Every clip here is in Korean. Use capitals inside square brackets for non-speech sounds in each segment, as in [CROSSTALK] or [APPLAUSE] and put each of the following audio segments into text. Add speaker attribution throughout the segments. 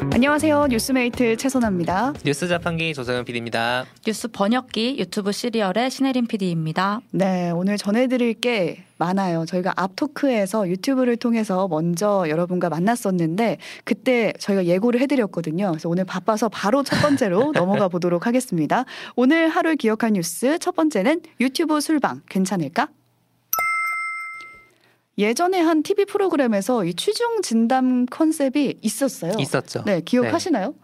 Speaker 1: 안녕하세요. 뉴스메이트 최선아입니다.
Speaker 2: 뉴스 자판기 조성현 PD입니다.
Speaker 3: 뉴스 번역기 유튜브 씨리얼의 신혜림 PD입니다.
Speaker 1: 네, 오늘 전해드릴 게 많아요. 저희가 앞토크에서 유튜브를 통해서 먼저 여러분과 만났었는데 그때 저희가 예고를 해드렸거든요. 그래서 오늘 바빠서 바로 첫 번째로 [LAUGHS] 넘어가 보도록 하겠습니다. 오늘 하루 기억할 뉴스 첫 번째는 유튜브 술방 괜찮을까? 예전에 한 TV 프로그램에서 이 취중 진담 컨셉이 있었어요.
Speaker 2: 있었죠.
Speaker 1: 네, 기억하시나요?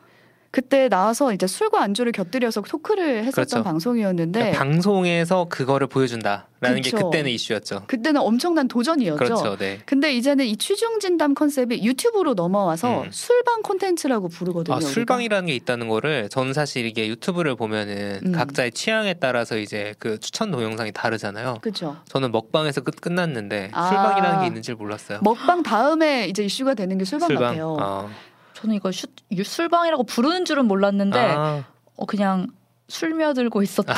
Speaker 1: 그때 나와서 이제 술과 안주를 곁들여서 토크를 했었던
Speaker 2: 그렇죠.
Speaker 1: 방송이었는데
Speaker 2: 그러니까 방송에서 그거를 보여준다라는 게
Speaker 1: 그쵸.
Speaker 2: 그때는 이슈였죠.
Speaker 1: 그때는 엄청난 도전이었죠.
Speaker 2: 그렇죠. 네.
Speaker 1: 근데 이제는 이 취중 진담 컨셉이 유튜브로 넘어와서
Speaker 2: 음.
Speaker 1: 술방 콘텐츠라고 부르거든요.
Speaker 2: 아. 술방이라는 게 있다는 거를 저는 사실 이게 유튜브를 보면은
Speaker 1: 음.
Speaker 2: 각자의 취향에 따라서 이제 그 추천 동영상이 다르잖아요.
Speaker 1: 그렇죠.
Speaker 2: 저는 먹방에서 끝 끝났는데
Speaker 1: 아.
Speaker 2: 술방이라는 게 있는지 몰랐어요.
Speaker 1: 먹방 다음에 이제 이슈가 되는 게 술방, 같아요.
Speaker 2: 아.
Speaker 3: 저는 이거 슈, 술방이라고 부르는 줄은 몰랐는데
Speaker 2: 아,
Speaker 3: 어, 그냥 술며들고 있었다.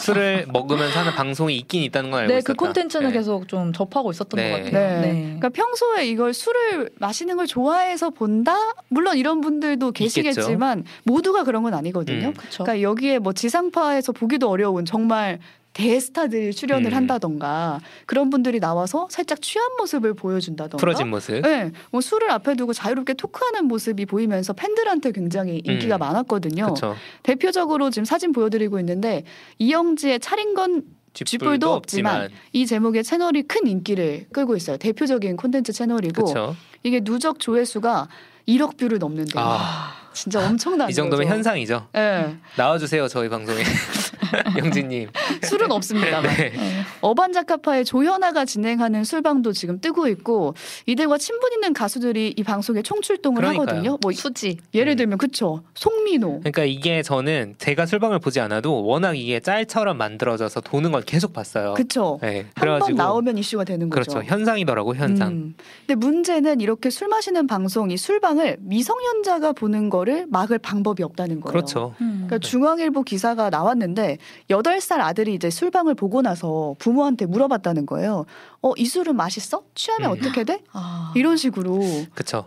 Speaker 2: 술을 먹으면서 하는 방송이 있긴 있다는 걸 알고
Speaker 3: 네,
Speaker 2: 있었다.
Speaker 3: 그 콘텐츠는
Speaker 2: 네.
Speaker 3: 계속 좀 접하고 있었던
Speaker 2: 네.
Speaker 3: 것
Speaker 1: 네.
Speaker 3: 같아요. 네.
Speaker 1: 그러니까 평소에 이걸 술을 마시는 걸 좋아해서 본다? 물론 이런 분들도 계시겠지만 모두가 그런 건 아니거든요.
Speaker 2: 음.
Speaker 1: 그러니까 여기에 뭐 지상파에서 보기도 어려운 정말 대스타들이 출연을
Speaker 2: 음.
Speaker 1: 한다던가 그런 분들이 나와서 살짝 취한 모습을 보여준다던가
Speaker 2: 풀어진 모습.
Speaker 1: 네, 뭐 술을 앞에 두고 자유롭게 토크하는 모습이 보이면서 팬들한테 굉장히 인기가
Speaker 2: 음.
Speaker 1: 많았거든요.
Speaker 2: 그렇죠.
Speaker 1: 대표적으로 지금 사진 보여드리고 있는데 이영지의 차린 건 쥐뿔도 없지만 이 제목의 채널이 큰 인기를 끌고 있어요. 대표적인 콘텐츠 채널이고
Speaker 2: 그렇죠.
Speaker 1: 이게 누적 조회수가 1억 뷰를 넘는데요.
Speaker 2: 아,
Speaker 1: 진짜 엄청난
Speaker 2: 이 정도면
Speaker 1: 거죠.
Speaker 2: 현상이죠.
Speaker 1: 예,
Speaker 2: 나와주세요 저희 방송에 [LAUGHS] [LAUGHS] 영진님.
Speaker 1: 술은 없습니다만.
Speaker 2: 네.
Speaker 3: 네.
Speaker 1: 어반자카파의 조현아가 진행하는 술방도 지금 뜨고 있고 이들과 친분 있는 가수들이 이 방송에 총출동을
Speaker 2: 그러니까요.
Speaker 1: 하거든요. 뭐
Speaker 3: 수지.
Speaker 1: 예를
Speaker 2: 음.
Speaker 1: 들면 그쵸 송민호.
Speaker 2: 그러니까 이게 저는 제가 술방을 보지 않아도 워낙 이게 짤처럼 만들어져서 도는 걸 계속 봤어요.
Speaker 1: 그쵸.
Speaker 2: 네,
Speaker 1: 한번
Speaker 2: 그래가지고
Speaker 1: 나오면 이슈가 되는 거죠.
Speaker 2: 그렇죠 현상이더라고 현상.
Speaker 1: 음. 근데 문제는 이렇게 술 마시는 방송 이 술방을 미성년자가 보는 거를 막을 방법이 없다는 거예요.
Speaker 2: 그렇죠.
Speaker 3: 음.
Speaker 1: 그러니까 중앙일보 기사가 나왔는데 여덟 살 아들이 이제 술방을 보고 나서 부모한테 물어봤다는 거예요. 어, 이 술은 맛있어? 취하면
Speaker 2: 음.
Speaker 1: 어떻게 돼?
Speaker 3: 아.
Speaker 1: 이런 식으로.
Speaker 2: 그렇죠.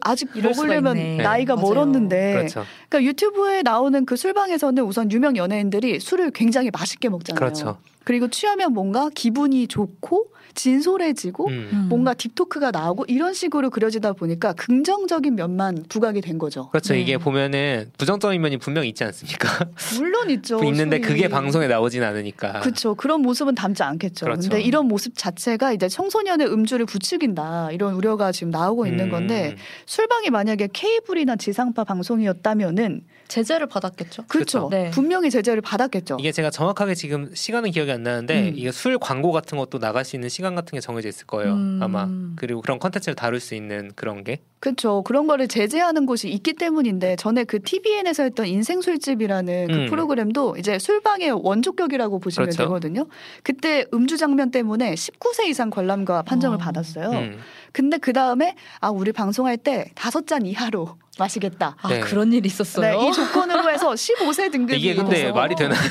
Speaker 1: 아직
Speaker 3: 이럴 수가
Speaker 1: 먹으려면
Speaker 3: 있네.
Speaker 1: 나이가
Speaker 3: 맞아요.
Speaker 1: 멀었는데
Speaker 2: 그렇죠.
Speaker 1: 그러니까 유튜브에 나오는 그 술방에서는 우선 유명 연예인들이 술을 굉장히 맛있게 먹잖아요.
Speaker 2: 그렇죠.
Speaker 1: 그리고 취하면 뭔가 기분이 좋고 진솔해지고
Speaker 2: 음.
Speaker 3: 음.
Speaker 1: 뭔가 딥토크가 나오고 이런 식으로 그려지다 보니까 긍정적인 면만 부각이 된 거죠.
Speaker 2: 그렇죠.
Speaker 3: 네.
Speaker 2: 이게 보면은 부정적인 면이 분명 있지 않습니까? [LAUGHS]
Speaker 1: 물론 있죠.
Speaker 2: 있는데
Speaker 1: 술이.
Speaker 2: 그게 방송에 나오진 않으니까.
Speaker 1: 그렇죠. 그런 모습은 담지 않겠죠.
Speaker 2: 그렇죠.
Speaker 1: 근데 이런 모습 자체가 이제 청소년의 음주를 부추긴다 이런 우려가 지금 나오고 있는
Speaker 2: 음.
Speaker 1: 건데 술방이 만약에 케이블이나 지상파 방송이었다면은
Speaker 3: 제재를 받았겠죠.
Speaker 1: 그렇죠.
Speaker 2: 그렇죠.
Speaker 3: 네.
Speaker 1: 분명히 제재를 받았겠죠.
Speaker 2: 이게 제가 정확하게 지금 시간은 기억이 안 나는데
Speaker 1: 음.
Speaker 2: 이게 술 광고 같은 것도 나갈 수 있는 시간 같은 게 정해져 있을 거예요.
Speaker 3: 음.
Speaker 2: 아마 그리고 그런 컨텐츠를 다룰 수 있는 그런 게
Speaker 1: 그렇죠. 그런 거를 제재하는 곳이 있기 때문인데 전에 그 TVN에서 했던 인생 술집이라는 그
Speaker 2: 음.
Speaker 1: 프로그램도 이제 술방의 원조격이라고 보시면
Speaker 2: 그렇죠.
Speaker 1: 되거든요. 그때 음주 장면 때문에 19세 이상 관람가 판정을
Speaker 3: 어.
Speaker 1: 받았어요.
Speaker 2: 음.
Speaker 1: 근데 그 다음에 아 우리 방송할 때 다섯 잔 이하로 마시겠다.
Speaker 3: 아
Speaker 2: 네.
Speaker 3: 그런 일이 있었어요.
Speaker 1: 네, 이 조건으로 해서 15세 등급이
Speaker 2: 이게 근데
Speaker 1: 돼서
Speaker 2: 말이 되나요? [LAUGHS]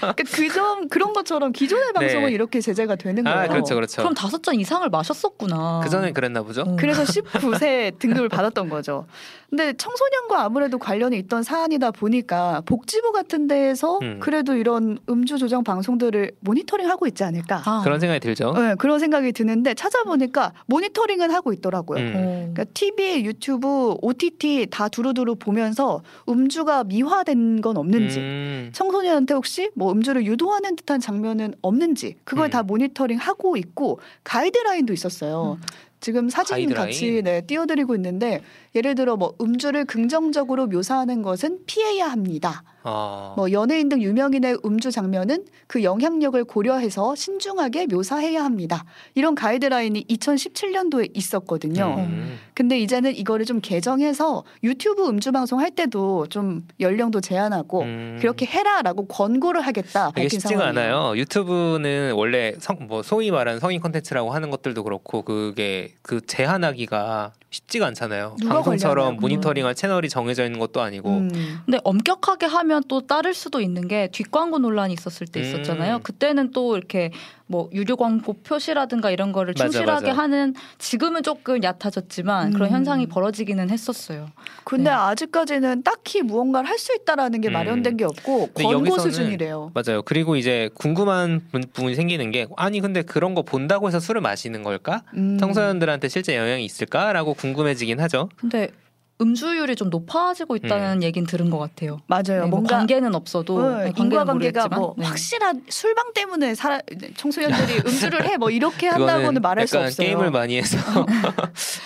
Speaker 1: 그러니까 그점 그런 것처럼 기존의 방송은
Speaker 2: 네.
Speaker 1: 이렇게 제재가 되는 거예요.
Speaker 2: 아 그렇죠, 그렇죠.
Speaker 3: 그럼 다섯 잔 이상을 마셨었구나.
Speaker 2: 그 전에 그랬나 보죠.
Speaker 3: 음.
Speaker 1: 그래서 [LAUGHS] 19세 등급을 받았던 거죠. 근데 청소년과 아무래도 관련이 있던 사안이다 보니까 복지부 같은 데에서
Speaker 2: 음.
Speaker 1: 그래도 이런 음주 조정 방송들을 모니터링 하고 있지 않을까.
Speaker 3: 아.
Speaker 2: 그런 생각이 들죠.
Speaker 1: 네, 그런 생각이 드는데 찾아보니까 모니터링은 하고 있더라고요.
Speaker 2: 음.
Speaker 3: 어.
Speaker 1: 그러니까 TV, 유튜브, OTT 다 두루두루 보면서 음주가 미화된 건 없는지
Speaker 2: 음.
Speaker 1: 청소년한테 혹시 뭐 음주를 유도하는 듯한 장면은 없는지 그걸
Speaker 2: 음.
Speaker 1: 다 모니터링 하고 있고 가이드라인도 있었어요. 지금 사진
Speaker 2: 가이드라인?
Speaker 1: 같이 네, 띄워드리고 있는데 예를 들어 뭐 음주를 긍정적으로 묘사하는 것은 피해야 합니다.
Speaker 2: 어.
Speaker 1: 뭐 연예인 등 유명인의 음주 장면은 그 영향력을 고려해서 신중하게 묘사해야 합니다. 이런 가이드라인이 2017년도에 있었거든요.
Speaker 2: 음.
Speaker 1: 근데 이제는 이거를 좀 개정해서 유튜브 음주 방송 할 때도 좀 연령도 제한하고
Speaker 2: 음.
Speaker 1: 그렇게 해라라고 권고를 하겠다
Speaker 2: 이게 쉽지가
Speaker 1: 상황이에요.
Speaker 2: 않아요. 유튜브는 원래 성, 뭐 소위 말하는 성인 콘텐츠라고 하는 것들도 그렇고 그게 그 제한하기가 쉽지가 않잖아요. 방송처럼. 모니터링할 채널이 정해져 있는 것도 아니고.
Speaker 1: 음.
Speaker 3: 근데 엄격하게 하면 또 따를 수도 있는 게 뒷광고 논란이 있었을 때
Speaker 2: 음.
Speaker 3: 있었잖아요. 그때는 또 이렇게 뭐 유료 광고 표시라든가 이런 거를
Speaker 2: 맞아,
Speaker 3: 충실하게
Speaker 2: 맞아.
Speaker 3: 하는 지금은 조금 얕아졌지만 그런
Speaker 1: 음.
Speaker 3: 현상이 벌어지기는 했었어요.
Speaker 1: 근데
Speaker 3: 네.
Speaker 1: 아직까지는 딱히 무언가를 할 수 있다라는 게
Speaker 2: 음.
Speaker 1: 마련된 게 없고 권고
Speaker 2: 여기서는
Speaker 1: 수준이래요.
Speaker 2: 맞아요. 그리고 이제 궁금한 부- 부분이 생기는 게 아니 근데 그런 거 본다고 해서 술을 마시는 걸까?
Speaker 1: 음.
Speaker 2: 청소년들한테 실제 영향이 있을까라고 궁금해지긴 하죠.
Speaker 3: 근데 음주율이 좀 높아지고 있다는 얘기는 들은 것 같아요.
Speaker 1: 맞아요.
Speaker 3: 네, 뭐
Speaker 1: 뭔가
Speaker 3: 관계는 없어도
Speaker 1: 어,
Speaker 3: 네, 관계는
Speaker 1: 인과관계가
Speaker 3: 모르겠지만,
Speaker 1: 뭐
Speaker 3: 네.
Speaker 1: 확실한 술방 때문에 사람 청소년들이 [LAUGHS] 음주를 해 뭐 이렇게 한다고는 말할 수
Speaker 2: 약간
Speaker 1: 없어요.
Speaker 2: 게임을 많이 해서 [LAUGHS]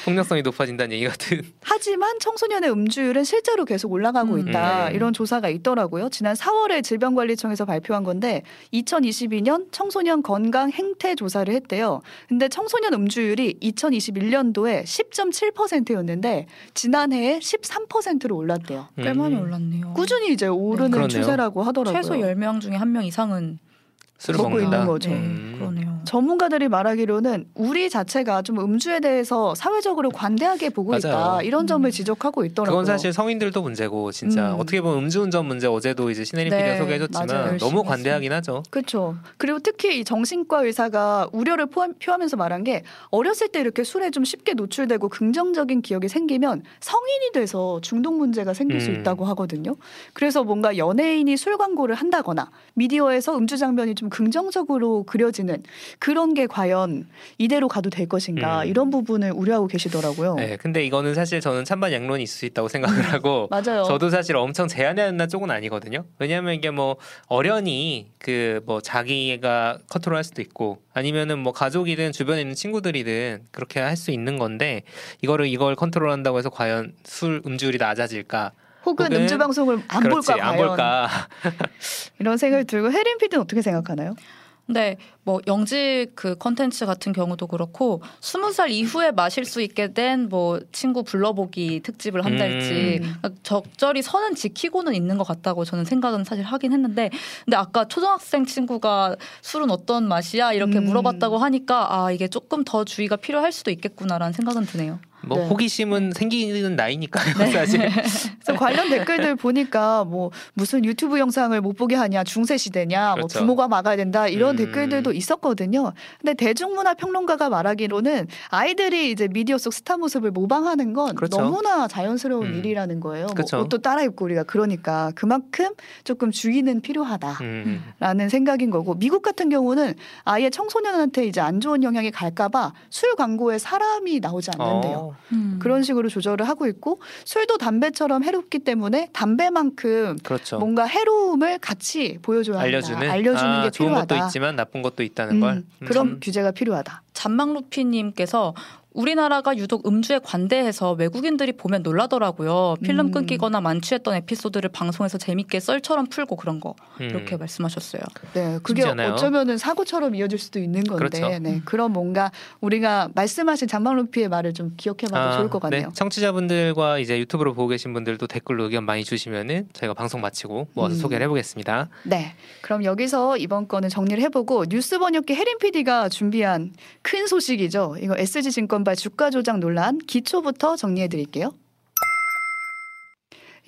Speaker 2: 폭력성이 높아진다는 얘기 같은.
Speaker 1: 하지만 청소년의 음주율은 실제로 계속 올라가고
Speaker 3: 음.
Speaker 1: 있다.
Speaker 2: 음.
Speaker 1: 이런 조사가 있더라고요. 지난 4월에 질병관리청에서 발표한 건데 2022년 청소년 건강 행태 조사를 했대요. 근데 청소년 음주율이 2021년도에 10.7%였는데 지난해 에 13%로 올랐대요.
Speaker 3: 꽤 많이
Speaker 2: 음.
Speaker 3: 올랐네요.
Speaker 1: 꾸준히 이제 오르는
Speaker 2: 그러네요.
Speaker 1: 추세라고 하더라고요.
Speaker 3: 최소 10명 중에 한 명 이상은
Speaker 2: 술을
Speaker 1: 먹고
Speaker 2: 먹는다.
Speaker 1: 있는 거죠.
Speaker 3: 네,
Speaker 2: 음.
Speaker 3: 그러네요.
Speaker 1: 전문가들이 말하기로는 우리 자체가 좀 음주에 대해서 사회적으로 관대하게 보고
Speaker 2: 맞아요.
Speaker 1: 있다 이런 점을
Speaker 3: 음.
Speaker 1: 지적하고 있더라고요.
Speaker 2: 그건 사실 성인들도 문제고 진짜
Speaker 1: 음.
Speaker 2: 어떻게 보면 음주운전 문제 어제도 이제 신혜림
Speaker 3: 네,
Speaker 2: PD가 소개해줬지만
Speaker 1: 맞아요.
Speaker 2: 너무 관대하긴 하죠.
Speaker 1: 그렇죠. 그리고 특히 이 정신과 의사가 우려를 포함, 표하면서 말한 게 어렸을 때 이렇게 술에 좀 쉽게 노출되고 긍정적인 기억이 생기면 성인이 돼서 중독 문제가 생길 수
Speaker 2: 음.
Speaker 1: 있다고 하거든요. 그래서 뭔가 연예인이 술 광고를 한다거나 미디어에서 음주 장면이 좀 긍정적으로 그려지는 그런 게 과연 이대로 가도 될 것인가
Speaker 2: 음.
Speaker 1: 이런 부분을 우려하고 계시더라고요.
Speaker 2: 네, 근데 이거는 사실 저는 찬반 양론이 있을 수 있다고 생각을 하고 [LAUGHS]
Speaker 1: 맞아요.
Speaker 2: 저도 사실 엄청 제한하는 쪽은 아니거든요. 왜냐하면 이게 뭐 어련히 그 뭐 자기가 컨트롤할 수도 있고 아니면은 뭐 가족이든 주변에 있는 친구들이든 그렇게 할 수 있는 건데 이거를 이걸 컨트롤한다고 해서 과연 술 음주율이 낮아질까?
Speaker 1: 혹은,
Speaker 2: 혹은
Speaker 1: 음주 방송을 안
Speaker 2: 그렇지
Speaker 1: 볼까
Speaker 2: 안 볼까? [LAUGHS]
Speaker 1: 이런 생각이 들고 혜린 PD는 어떻게 생각하나요?
Speaker 3: 근데 뭐 영지 그 컨텐츠 같은 경우도 그렇고 스무 살 이후에 마실 수 있게 된 뭐 친구 불러보기 특집을 한달지
Speaker 1: 음.
Speaker 3: 그러니까 적절히 선은 지키고는 있는 것 같다고 저는 생각은 사실 하긴 했는데 근데 아까 초등학생 친구가 술은 어떤 맛이야 이렇게
Speaker 1: 음.
Speaker 3: 물어봤다고 하니까 아 이게 조금 더 주의가 필요할 수도 있겠구나라는 생각은 드네요.
Speaker 2: 뭐
Speaker 1: 네.
Speaker 2: 호기심은 생기는 나이니까요,
Speaker 3: 네.
Speaker 2: 사실. [LAUGHS]
Speaker 1: 그래서 관련 댓글들 보니까 뭐 무슨 유튜브 영상을 못 보게 하냐 중세 시대냐 뭐
Speaker 2: 그렇죠.
Speaker 1: 부모가 막아야 된다 이런
Speaker 2: 음.
Speaker 1: 댓글들도 있었거든요. 근데 대중문화 평론가가 말하기로는 아이들이 이제 미디어 속 스타 모습을 모방하는 건
Speaker 2: 그렇죠.
Speaker 1: 너무나 자연스러운
Speaker 2: 음.
Speaker 1: 일이라는 거예요. 뭐
Speaker 2: 그렇죠.
Speaker 1: 옷도 따라 입고 우리가 그러니까 그만큼 조금 주의는 필요하다라는
Speaker 2: 음.
Speaker 1: 생각인 거고 미국 같은 경우는 아예 청소년한테 이제 안 좋은 영향이 갈까봐 술 광고에 사람이 나오지 않는데요.
Speaker 2: 어,
Speaker 3: 음.
Speaker 1: 그런 식으로 조절을 하고 있고 술도 담배처럼 해롭기 때문에 담배만큼
Speaker 2: 그렇죠.
Speaker 1: 뭔가 해로움을 같이 보여줘야
Speaker 2: 알려주는
Speaker 1: 한다. 알려주는
Speaker 2: 아,
Speaker 1: 게
Speaker 2: 좋은
Speaker 1: 필요하다.
Speaker 2: 것도 있지만 나쁜 것도 있다는
Speaker 1: 음,
Speaker 2: 걸. 음.
Speaker 1: 그런 규제가 필요하다.
Speaker 3: 잔망루피님께서 우리나라가 유독 음주에 관대해서 외국인들이 보면 놀라더라고요. 필름
Speaker 1: 음.
Speaker 3: 끊기거나 만취했던 에피소드를 방송에서 재밌게 썰처럼 풀고 그런 거
Speaker 2: 음.
Speaker 3: 이렇게 말씀하셨어요.
Speaker 1: 네, 그게. 어쩌면은 사고처럼 이어질 수도 있는 건데,
Speaker 2: 그렇죠.
Speaker 1: 네, 그런 뭔가 우리가 말씀하신 장망루피의 말을 좀 기억해봐도
Speaker 2: 아,
Speaker 1: 좋을 것 같네요.
Speaker 2: 네. 청취자분들과 이제 유튜브로 보고 계신 분들도 댓글로 의견 많이 주시면은 저희가 방송 마치고 모아서
Speaker 1: 음.
Speaker 2: 소개를 해보겠습니다.
Speaker 1: 네, 그럼 여기서 이번 거는 정리를 해보고 뉴스 번역기 혜린 PD가 준비한 큰 소식이죠. 이거 SG 증권 발 주가 조작 논란 기초부터 정리해 드릴게요.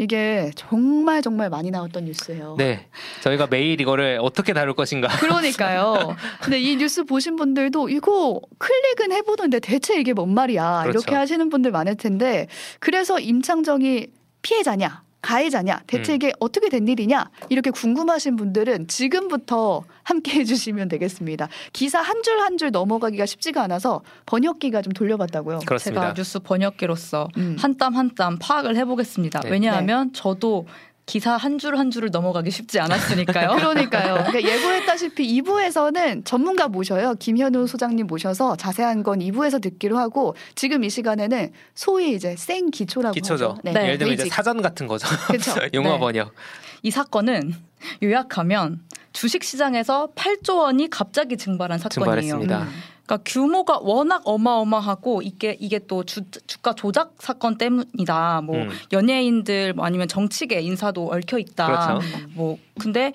Speaker 1: 이게 정말 정말 많이 나왔던 뉴스예요.
Speaker 2: 네, 저희가 매일 이거를 어떻게 다룰 것인가. [LAUGHS]
Speaker 1: 그러니까요. 근데 이 뉴스 보신 분들도 이거 클릭은 해보는데 대체 이게 뭔 말이야
Speaker 2: 그렇죠.
Speaker 1: 이렇게 하시는 분들 많을 텐데 그래서 임창정이 피해자냐 가해자냐 대체
Speaker 2: 음.
Speaker 1: 이게 어떻게 된 일이냐 이렇게 궁금하신 분들은 지금부터 함께 [LAUGHS] 해주시면 되겠습니다. 기사 한줄 한 줄 넘어가기가 쉽지가 않아서 번역기가 좀 돌려봤다고요.
Speaker 2: 그렇습니다.
Speaker 3: 제가 뉴스 번역기로서
Speaker 1: 음.
Speaker 3: 한땀한땀 파악을 해보겠습니다.
Speaker 2: 네.
Speaker 3: 왜냐하면 저도 기사 한 줄 한 줄을 넘어가기 쉽지 않았으니까요. [LAUGHS]
Speaker 1: 그러니까요. 그러니까 예고했다시피 2부에서는 전문가 모셔요. 김현우 소장님 모셔서 자세한 건 2부에서 듣기로 하고 지금 이 시간에는 소위 이제 생 기초라고
Speaker 2: 기초죠.
Speaker 1: 하죠. 네.
Speaker 3: 네.
Speaker 2: 예를 들면 이제
Speaker 1: basic.
Speaker 2: 사전 같은 거죠. [LAUGHS]
Speaker 1: 그렇죠. [LAUGHS]
Speaker 2: 용어
Speaker 3: 네.
Speaker 2: 번역.
Speaker 3: 이 사건은 요약하면 주식 시장에서 8조 원이 갑자기 증발한 사건이에요.
Speaker 2: 증발했습니다.
Speaker 1: 음.
Speaker 3: 그러니까 규모가 워낙 어마어마하고 이게 이게 또 주, 주가 조작 사건 때문이다. 뭐
Speaker 2: 음.
Speaker 3: 연예인들 뭐 아니면 정치계 인사도 얽혀 있다.
Speaker 2: 그렇죠.
Speaker 3: 뭐 근데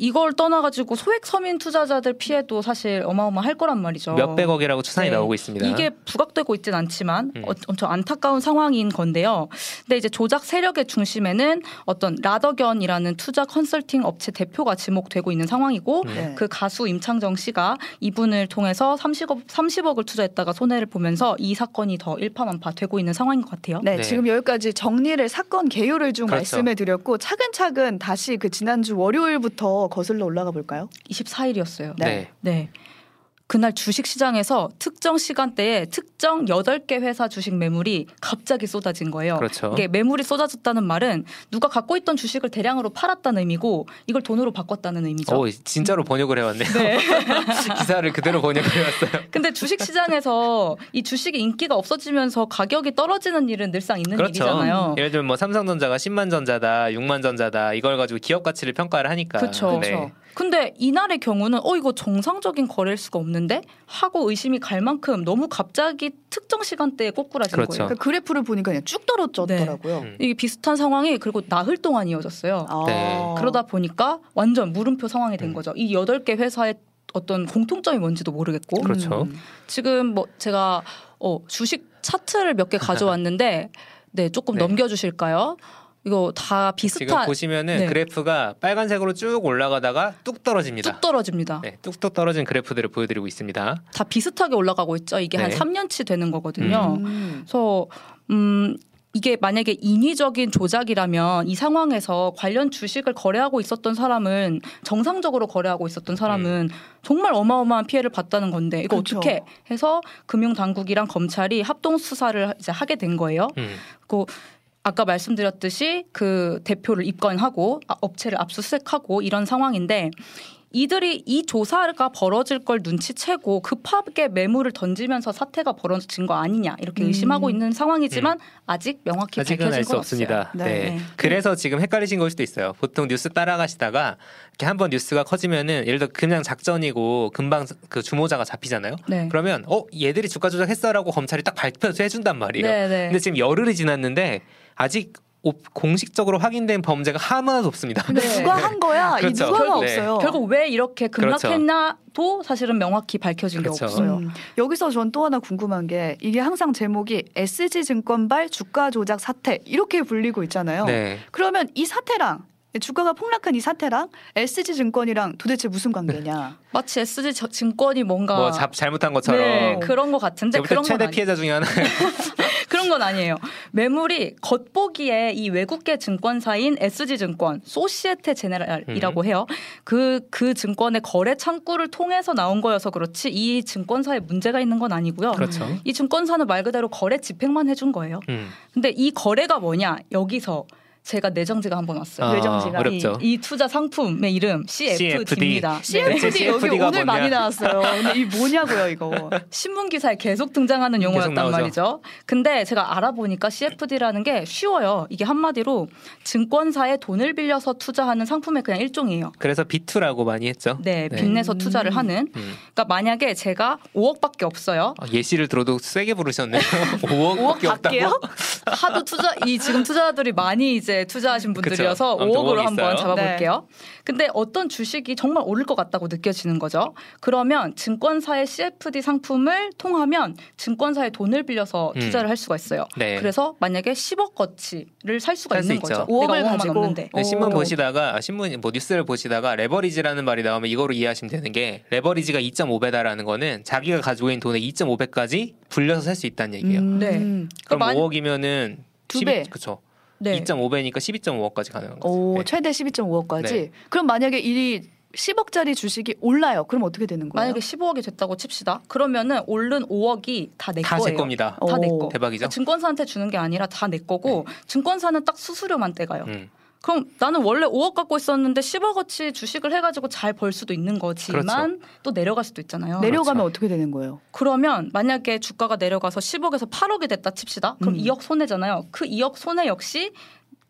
Speaker 3: 이걸 떠나가지고 소액 서민 투자자들 피해도 사실 어마어마할 거란 말이죠.
Speaker 2: 몇백억이라고 추산이
Speaker 3: 네.
Speaker 2: 나오고 있습니다.
Speaker 3: 이게 부각되고 있진 않지만
Speaker 2: 음.
Speaker 3: 어, 엄청 안타까운 상황인 건데요. 근데 이제 조작 세력의 중심에는 어떤 라더견이라는 투자 컨설팅 업체 대표가 지목되고 있는 상황이고
Speaker 2: 음.
Speaker 1: 네.
Speaker 3: 그 가수 임창정 씨가 이분을 통해서 30억 30억을 투자했다가 손해를 보면서 이 사건이 더 일파만파 되고 있는 상황인 것 같아요.
Speaker 1: 네,
Speaker 2: 네.
Speaker 1: 지금 여기까지 정리를 사건 개요를 좀
Speaker 2: 그렇죠.
Speaker 1: 말씀해 드렸고 차근차근 다시 그 지난주 월요일부터 거슬러 올라가 볼까요?
Speaker 3: 24일이었어요.
Speaker 1: 네.
Speaker 2: 네.
Speaker 3: 네. 그날 주식 시장에서 특정 시간대에 특정 8개 회사 주식 매물이 갑자기 쏟아진 거예요.
Speaker 2: 그렇죠.
Speaker 3: 이게 매물이 쏟아졌다는 말은 누가 갖고 있던 주식을 대량으로 팔았다는 의미고 이걸 돈으로 바꿨다는 의미죠.
Speaker 2: 오, 진짜로 번역을 해왔네요.
Speaker 3: 네. [LAUGHS]
Speaker 2: 기사를 그대로 번역을 해왔어요.
Speaker 3: 근데 주식 시장에서 이 주식이 인기가 없어지면서 가격이 떨어지는 일은 늘상 있는
Speaker 2: 그렇죠.
Speaker 3: 일이잖아요.
Speaker 2: 예를 들면 뭐 삼성전자가 10만 전자다, 6만 전자다 이걸 가지고 기업 가치를 평가를 하니까.
Speaker 3: 그렇죠.
Speaker 2: 네.
Speaker 3: 근데 이날의 경우는 어 이거 정상적인 거래일 수가 없는데 하고 의심이 갈 만큼 너무 갑자기 특정 시간대에 꼬꾸라진
Speaker 2: 그렇죠.
Speaker 3: 거예요.
Speaker 1: 그 그래프를 보니까 그냥 쭉 떨어졌더라고요.
Speaker 2: 음.
Speaker 3: 이게 비슷한 상황이 그리고 나흘 동안 이어졌어요.
Speaker 1: 아.
Speaker 2: 네.
Speaker 3: 그러다 보니까 완전 물음표 상황이 된
Speaker 2: 음.
Speaker 3: 거죠. 이 여덟 개 회사의 어떤 공통점이 뭔지도 모르겠고
Speaker 2: 그렇죠.
Speaker 1: 음.
Speaker 3: 지금 뭐 제가 어, 주식 차트를 몇 개 가져왔는데 네 조금
Speaker 2: 네.
Speaker 3: 넘겨 주실까요? 이거 다
Speaker 2: 지금
Speaker 3: 비슷한
Speaker 2: 보시면은
Speaker 3: 네.
Speaker 2: 그래프가 빨간색으로 쭉 올라가다가 뚝 떨어집니다.
Speaker 3: 뚝 떨어집니다.
Speaker 2: 네, 뚝뚝 떨어진 그래프들을 보여드리고 있습니다.
Speaker 3: 다 비슷하게 올라가고 있죠. 이게 한
Speaker 2: 네.
Speaker 3: 3년치 되는 거거든요.
Speaker 1: 음.
Speaker 3: 그래서 음 이게 만약에 인위적인 조작이라면 이 상황에서 관련 주식을 거래하고 있었던 사람은 정상적으로 거래하고 있었던 사람은 정말 어마어마한 피해를 봤다는 건데 이거
Speaker 1: 그렇죠.
Speaker 3: 어떻게 해서 금융 당국이랑 검찰이 합동 수사를 이제 하게 된 거예요.
Speaker 2: 음.
Speaker 3: 그 아까 말씀드렸듯이 그 대표를 입건하고 아, 업체를 압수수색하고 이런 상황인데 이들이 이 조사가 벌어질 걸 눈치채고 급하게 매물을 던지면서 사태가 벌어진 거 아니냐 이렇게
Speaker 1: 음.
Speaker 3: 의심하고 있는 상황이지만 아직 명확히
Speaker 2: 아직은
Speaker 3: 밝혀진 알수건
Speaker 2: 없습니다.
Speaker 3: 없어요.
Speaker 2: 네.
Speaker 1: 네.
Speaker 3: 네.
Speaker 2: 그래서 지금 헷갈리신 걸 수도 있어요. 보통 뉴스 따라가시다가 이렇게 한번 뉴스가 커지면은 예를 들어 그냥 작전이고 금방 그 주모자가 잡히잖아요.
Speaker 3: 네.
Speaker 2: 그러면 어 얘들이 주가 조작했어라고 검찰이 딱 발표해 준단 말이에요.
Speaker 3: 네, 네.
Speaker 2: 근데 지금 열흘이 지났는데 아직 오- 공식적으로 확인된 범죄가 하나도 없습니다.
Speaker 1: 근데
Speaker 3: 네.
Speaker 1: 누가 한 거야?
Speaker 2: 그렇죠.
Speaker 1: 이 누가가
Speaker 2: 결국-
Speaker 1: 없어요.
Speaker 3: 결국 왜 이렇게
Speaker 2: 그렇죠.
Speaker 3: 급락했나도 사실은 명확히 밝혀진
Speaker 2: 그렇죠.
Speaker 3: 게 없어요.
Speaker 1: 음, 여기서 전 또 하나 궁금한 게 이게 항상 제목이 SG 증권발 주가 조작 사태 이렇게 불리고 있잖아요.
Speaker 2: 네.
Speaker 1: 그러면 이 사태랑 주가가 폭락한 이 사태랑 SG 증권이랑 도대체 무슨 관계냐? [LAUGHS]
Speaker 3: 마치 SG 저- 증권이 뭔가
Speaker 2: 뭐 잡, 잘못한 것처럼
Speaker 3: 네, 그런 것 같은데 그런 건
Speaker 2: 최대 피해자 중에 하나. [LAUGHS]
Speaker 3: 그런 건 아니에요. 매물이 겉보기에 이 외국계 증권사인 SG증권, 소시에테 제네랄이라고
Speaker 2: 음.
Speaker 3: 해요. 그, 그 증권의 거래 창구를 통해서 나온 거여서 그렇지 이 증권사에 문제가 있는 건 아니고요.
Speaker 2: 그렇죠.
Speaker 3: 이 증권사는 말 그대로 거래 집행만 해준 거예요.
Speaker 2: 음.
Speaker 3: 근데 이 거래가 뭐냐? 여기서 제가 내정지가 한 번 왔어요.
Speaker 2: 아,
Speaker 1: 뇌정지가.
Speaker 2: 어렵죠.
Speaker 3: 이, 이 투자 상품의 이름 CFD입니다.
Speaker 1: CFD 여기
Speaker 2: CFD 가
Speaker 1: 오늘
Speaker 2: 뭐냐?
Speaker 1: 많이 나왔어요. 근데 이 뭐냐고요 이거? [LAUGHS]
Speaker 3: 신문 기사에 계속 등장하는 용어였단
Speaker 2: 나오죠.
Speaker 3: 말이죠. 근데 제가 알아보니까 CFD라는 게 쉬워요. 이게 한마디로 증권사에 돈을 빌려서 투자하는 상품의 그냥 일종이에요.
Speaker 2: 그래서 비투라고 많이 했죠.
Speaker 3: 네,
Speaker 2: 네.
Speaker 3: 빚내서
Speaker 1: 음.
Speaker 3: 투자를 하는.
Speaker 2: 음.
Speaker 3: 그러니까 만약에 제가 5억밖에 없어요.
Speaker 2: 아, 예시를 들어도 세게 부르셨네요. [LAUGHS] 5억밖에
Speaker 1: 5억
Speaker 2: 없다고.
Speaker 3: 하도 투자 이 지금 투자자들이 많이 이제 투자하신 분들이어서
Speaker 2: 그쵸. 아무튼
Speaker 3: 5억으로
Speaker 2: 5억
Speaker 3: 한번. 잡아볼게요. 근데 어떤 주식이 정말 오를 것 같다고 느껴지는 거죠. 그러면 증권사의 CFD 상품을 통하면 증권사에 돈을 빌려서
Speaker 2: 음.
Speaker 3: 투자를 할 수가 있어요.
Speaker 2: 네.
Speaker 3: 그래서 만약에 10억 거치를 살 수가 있는
Speaker 2: 있죠.
Speaker 3: 거죠.
Speaker 1: 5억을
Speaker 3: 내가 5억만
Speaker 1: 가지고.
Speaker 3: 없는데.
Speaker 2: 네, 신문
Speaker 1: 오.
Speaker 2: 보시다가 아, 신문 뭐 뉴스를 보시다가 레버리지라는 말이 나오면 이거로 이해하시면 되는 게 레버리지가 2.5배다라는 거는 자기가 가지고 있는 돈의 2.5배까지 불려서 살 수 있다는 얘기예요.
Speaker 1: 음.
Speaker 3: 네.
Speaker 2: 그럼
Speaker 3: 그러니까 만-
Speaker 2: 5억이면은
Speaker 1: 두 배.
Speaker 2: 그렇죠.
Speaker 3: 네.
Speaker 2: 2.5배니까 12.5억까지 가능한 거죠.
Speaker 1: 오
Speaker 2: 네.
Speaker 1: 최대 12.5억까지.
Speaker 2: 네.
Speaker 1: 그럼 만약에 이 10억짜리 주식이 올라요. 그럼 어떻게 되는 거예요?
Speaker 3: 만약에 15억이 됐다고 칩시다. 그러면은 오른 5억이
Speaker 2: 다내다
Speaker 3: 거예요.
Speaker 2: 제 겁니다.
Speaker 1: 어.
Speaker 3: 다내
Speaker 1: 오.
Speaker 3: 거.
Speaker 2: 대박이죠.
Speaker 3: 그러니까 증권사한테 주는 게 아니라 다 내 거고 증권사는 딱 수수료만 떼가요.
Speaker 2: 음.
Speaker 3: 그럼 나는 원래 5억 갖고 있었는데 10억어치 주식을 해가지고 잘 벌 수도 있는 거지만
Speaker 2: 그렇죠.
Speaker 3: 또 내려갈 수도 있잖아요.
Speaker 1: 내려가면
Speaker 2: 그렇죠.
Speaker 1: 어떻게 되는 거예요?
Speaker 3: 그러면 만약에 주가가 내려가서 10억에서 8억이 됐다 칩시다. 그럼
Speaker 1: 음.
Speaker 3: 2억 손해잖아요. 그 2억 손해 역시